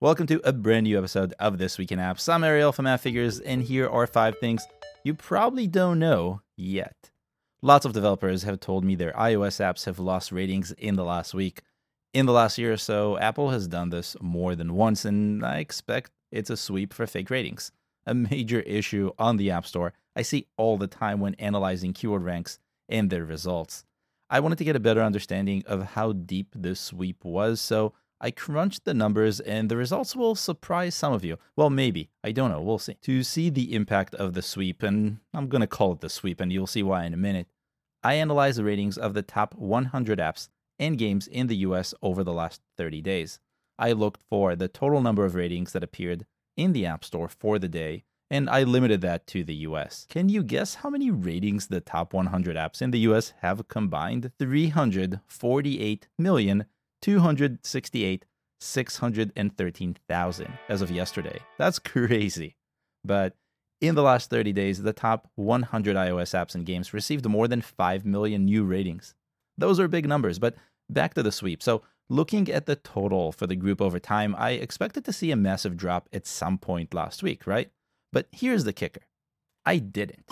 Welcome to a brand new episode of This Week in Apps. I'm Ariel from Appfigures, and here are five things you probably don't know yet. Lots of developers have told me their iOS apps have lost ratings in the last week. In the last year or so, Apple has done this more than once, and I expect it's a sweep for fake ratings. A major issue on the App Store I see all the time when analyzing keyword ranks and their results. I wanted to get a better understanding of how deep this sweep was, so I crunched the numbers and the results will surprise some of you. Well, maybe. I don't know. We'll see. To see the impact of the sweep, and I'm going to call it the sweep, and you'll see why in a minute, I analyzed the ratings of the top 100 apps and games in the US over the last 30 days. I looked for the total number of ratings that appeared in the App Store for the day, and I limited that to the US. Can you guess how many ratings the top 100 apps in the US have combined? 348 million 268 613,000 as of yesterday. That's crazy. But in the last 30 days, the top 100 iOS apps and games received more than 5 million new ratings. Those are big numbers, but back to the sweep. So, looking at the total for the group over time, I expected to see a massive drop at some point last week, right? But here's the kicker I didn't.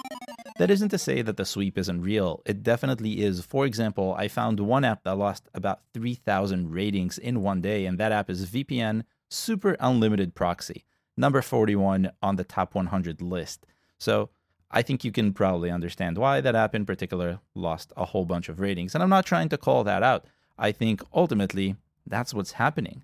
That isn't to say that the sweep isn't real. It definitely is. For example, I found one app that lost about 3,000 ratings in one day, and that app is VPN Super Unlimited Proxy, number 41 on the top 100 list. So I think you can probably understand why that app in particular lost a whole bunch of ratings. And I'm not trying to call that out. I think ultimately that's what's happening.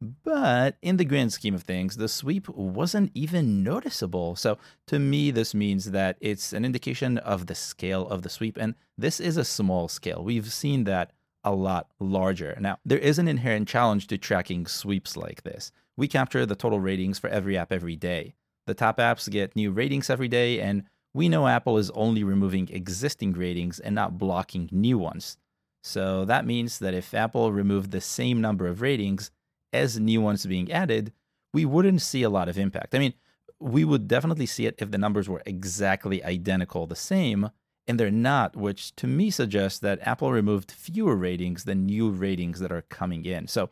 But in the grand scheme of things, the sweep wasn't even noticeable. So to me, this means that it's an indication of the scale of the sweep. And this is a small scale. We've seen that a lot larger. Now, there is an inherent challenge to tracking sweeps like this. We capture the total ratings for every app every day. The top apps get new ratings every day, and we know Apple is only removing existing ratings and not blocking new ones. So that means that if Apple removed the same number of ratings, as new ones being added, we wouldn't see a lot of impact. I mean, we would definitely see it if the numbers were exactly identical, the same, and they're not, which to me suggests that Apple removed fewer ratings than new ratings that are coming in. So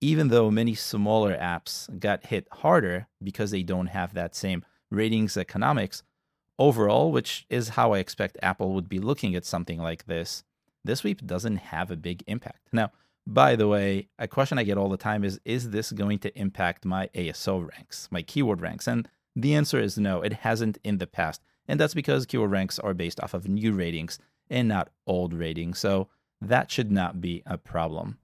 even though many smaller apps got hit harder because they don't have that same ratings economics, overall, which is how I expect Apple would be looking at something like this, this sweep doesn't have a big impact. Now, by the way, a question I get all the time is Is this going to impact my ASO ranks, my keyword ranks? And the answer is no, it hasn't in the past. And that's because keyword ranks are based off of new ratings and not old ratings. So that should not be a problem.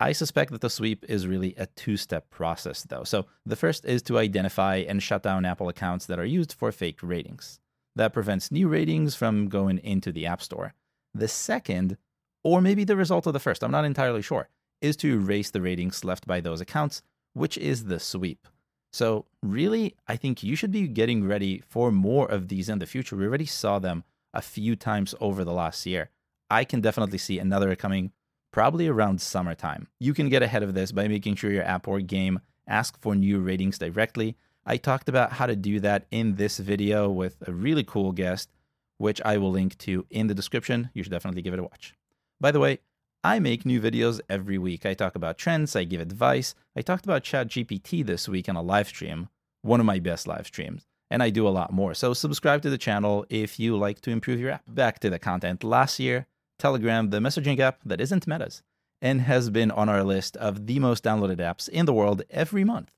I suspect that the sweep is really a two step process, though. So the first is to identify and shut down Apple accounts that are used for fake ratings. That prevents new ratings from going into the App Store. The second or maybe the result of the first, I'm not entirely sure, is to erase the ratings left by those accounts, which is the sweep. So, really, I think you should be getting ready for more of these in the future. We already saw them a few times over the last year. I can definitely see another coming probably around summertime. You can get ahead of this by making sure your app or game ask for new ratings directly. I talked about how to do that in this video with a really cool guest, which I will link to in the description. You should definitely give it a watch. By the way, I make new videos every week. I talk about trends, I give advice. I talked about ChatGPT this week on a live stream, one of my best live streams, and I do a lot more. So subscribe to the channel if you like to improve your app. Back to the content. Last year, Telegram, the messaging app that isn't Meta's and has been on our list of the most downloaded apps in the world every month,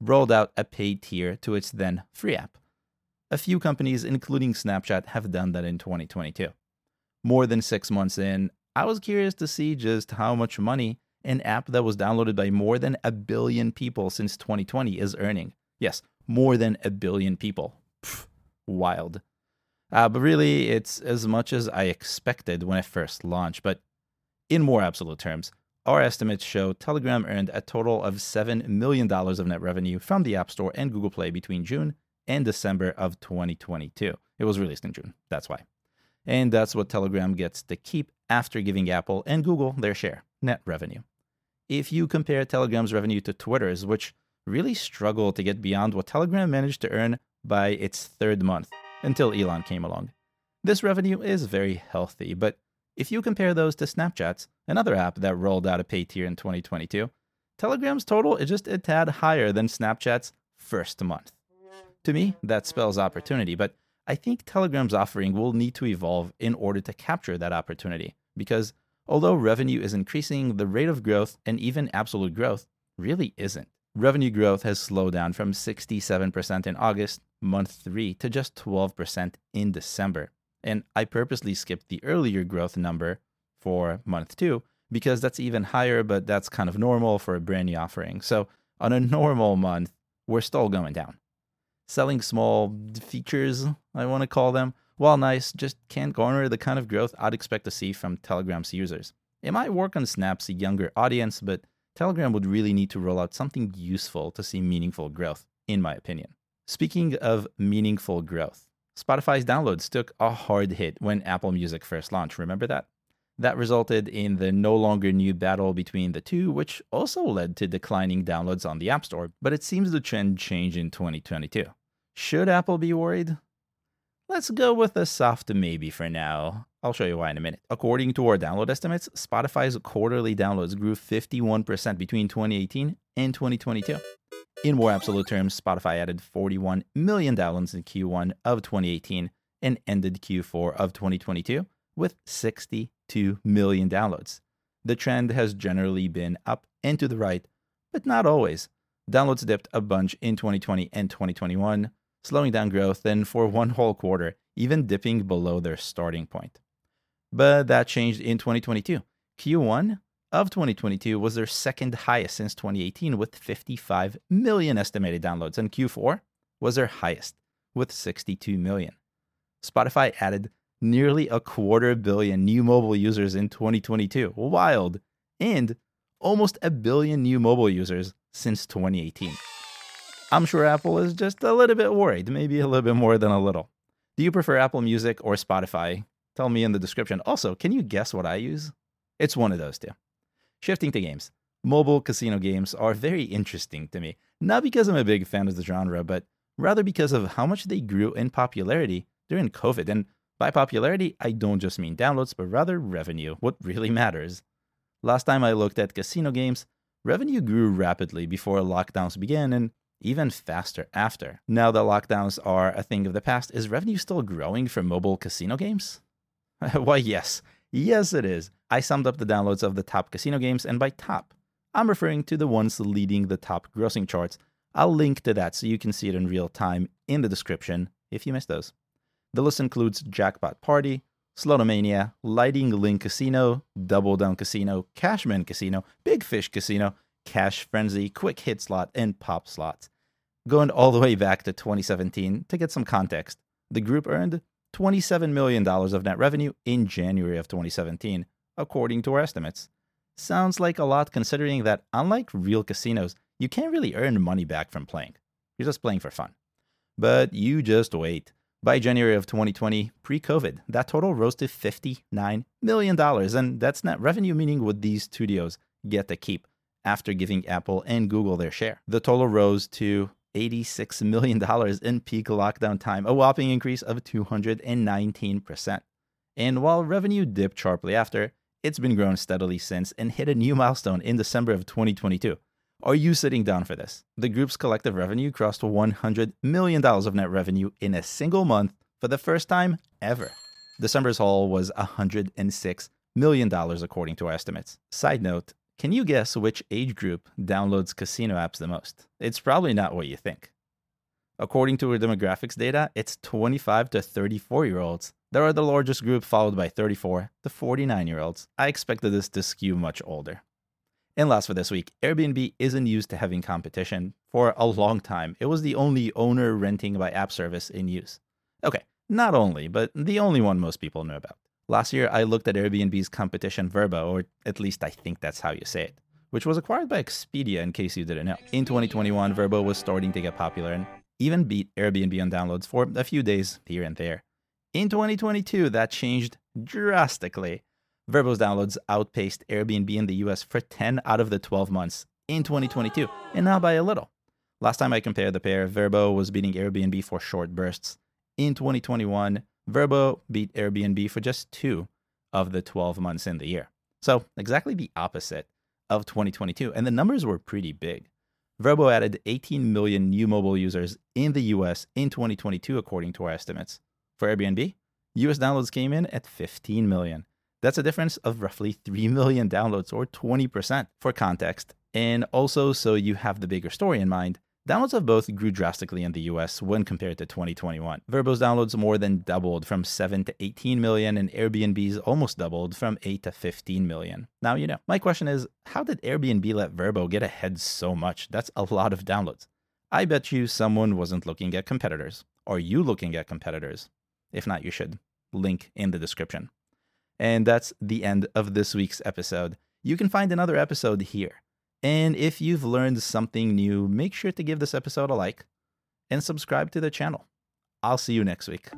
rolled out a paid tier to its then free app. A few companies, including Snapchat, have done that in 2022. More than six months in, I was curious to see just how much money an app that was downloaded by more than a billion people since 2020 is earning. Yes, more than a billion people. Wild. Uh, but really, it's as much as I expected when it first launched. But in more absolute terms, our estimates show Telegram earned a total of $7 million of net revenue from the App Store and Google Play between June and December of 2022. It was released in June. That's why. And that's what Telegram gets to keep after giving Apple and Google their share, net revenue. If you compare Telegram's revenue to Twitter's, which really struggled to get beyond what Telegram managed to earn by its third month until Elon came along, this revenue is very healthy. But if you compare those to Snapchat's, another app that rolled out a pay tier in 2022, Telegram's total is just a tad higher than Snapchat's first month. To me, that spells opportunity, but I think Telegram's offering will need to evolve in order to capture that opportunity because although revenue is increasing, the rate of growth and even absolute growth really isn't. Revenue growth has slowed down from 67% in August, month 3, to just 12% in December. And I purposely skipped the earlier growth number for month 2 because that's even higher, but that's kind of normal for a brand new offering. So on a normal month, we're still going down. Selling small features, I want to call them, while nice, just can't garner the kind of growth I'd expect to see from Telegram's users. It might work on Snap's younger audience, but Telegram would really need to roll out something useful to see meaningful growth, in my opinion. Speaking of meaningful growth, Spotify's downloads took a hard hit when Apple Music first launched. Remember that? That resulted in the no longer new battle between the two, which also led to declining downloads on the App Store. But it seems the trend changed in 2022. Should Apple be worried? Let's go with a soft maybe for now. I'll show you why in a minute. According to our download estimates, Spotify's quarterly downloads grew 51% between 2018 and 2022. In more absolute terms, Spotify added 41 million downloads in Q1 of 2018 and ended Q4 of 2022 with 62 million downloads. The trend has generally been up and to the right, but not always. Downloads dipped a bunch in 2020 and 2021, slowing down growth and for one whole quarter, even dipping below their starting point. But that changed in 2022. Q1 of 2022 was their second highest since 2018 with 55 million estimated downloads, and Q4 was their highest with 62 million. Spotify added nearly a quarter billion new mobile users in 2022. Wild. And almost a billion new mobile users since 2018. I'm sure Apple is just a little bit worried, maybe a little bit more than a little. Do you prefer Apple Music or Spotify? Tell me in the description. Also, can you guess what I use? It's one of those two. Shifting to games. Mobile casino games are very interesting to me, not because I'm a big fan of the genre, but rather because of how much they grew in popularity during COVID and by popularity, I don't just mean downloads, but rather revenue, what really matters. Last time I looked at casino games, revenue grew rapidly before lockdowns began and even faster after. Now that lockdowns are a thing of the past, is revenue still growing for mobile casino games? Why, yes. Yes, it is. I summed up the downloads of the top casino games, and by top, I'm referring to the ones leading the top grossing charts. I'll link to that so you can see it in real time in the description if you missed those. The list includes Jackpot Party, Slotomania, Lightning Link Casino, Double Down Casino, Cashman Casino, Big Fish Casino, Cash Frenzy, Quick Hit Slot, and Pop Slots. Going all the way back to 2017 to get some context, the group earned $27 million of net revenue in January of 2017, according to our estimates. Sounds like a lot considering that, unlike real casinos, you can't really earn money back from playing. You're just playing for fun. But you just wait. By January of 2020, pre COVID, that total rose to $59 million. And that's net revenue, meaning what these studios get to keep after giving Apple and Google their share. The total rose to $86 million in peak lockdown time, a whopping increase of 219%. And while revenue dipped sharply after, it's been growing steadily since and hit a new milestone in December of 2022. Are you sitting down for this? The group's collective revenue crossed $100 million of net revenue in a single month for the first time ever. December's haul was $106 million, according to our estimates. Side note can you guess which age group downloads casino apps the most? It's probably not what you think. According to our demographics data, it's 25 to 34 year olds that are the largest group, followed by 34 to 49 year olds. I expected this to skew much older. And last for this week, Airbnb isn't used to having competition. For a long time, it was the only owner renting by app service in use. Okay, not only, but the only one most people know about. Last year, I looked at Airbnb's competition Vrbo, or at least I think that's how you say it, which was acquired by Expedia in case you didn't know. In 2021, Vrbo was starting to get popular and even beat Airbnb on downloads for a few days here and there. In 2022, that changed drastically. Vrbo's downloads outpaced Airbnb in the US for 10 out of the 12 months in 2022, and now by a little. Last time I compared the pair, Vrbo was beating Airbnb for short bursts. In 2021, Vrbo beat Airbnb for just two of the 12 months in the year. So, exactly the opposite of 2022, and the numbers were pretty big. Vrbo added 18 million new mobile users in the US in 2022, according to our estimates. For Airbnb, US downloads came in at 15 million. That's a difference of roughly 3 million downloads, or 20% for context. And also, so you have the bigger story in mind, Downloads of both grew drastically in the US when compared to 2021. Vrbo's downloads more than doubled from 7 to 18 million, and Airbnb's almost doubled from 8 to 15 million. Now you know. My question is how did Airbnb let Vrbo get ahead so much? That's a lot of downloads. I bet you someone wasn't looking at competitors. Are you looking at competitors? If not, you should. Link in the description. And that's the end of this week's episode. You can find another episode here. And if you've learned something new, make sure to give this episode a like and subscribe to the channel. I'll see you next week.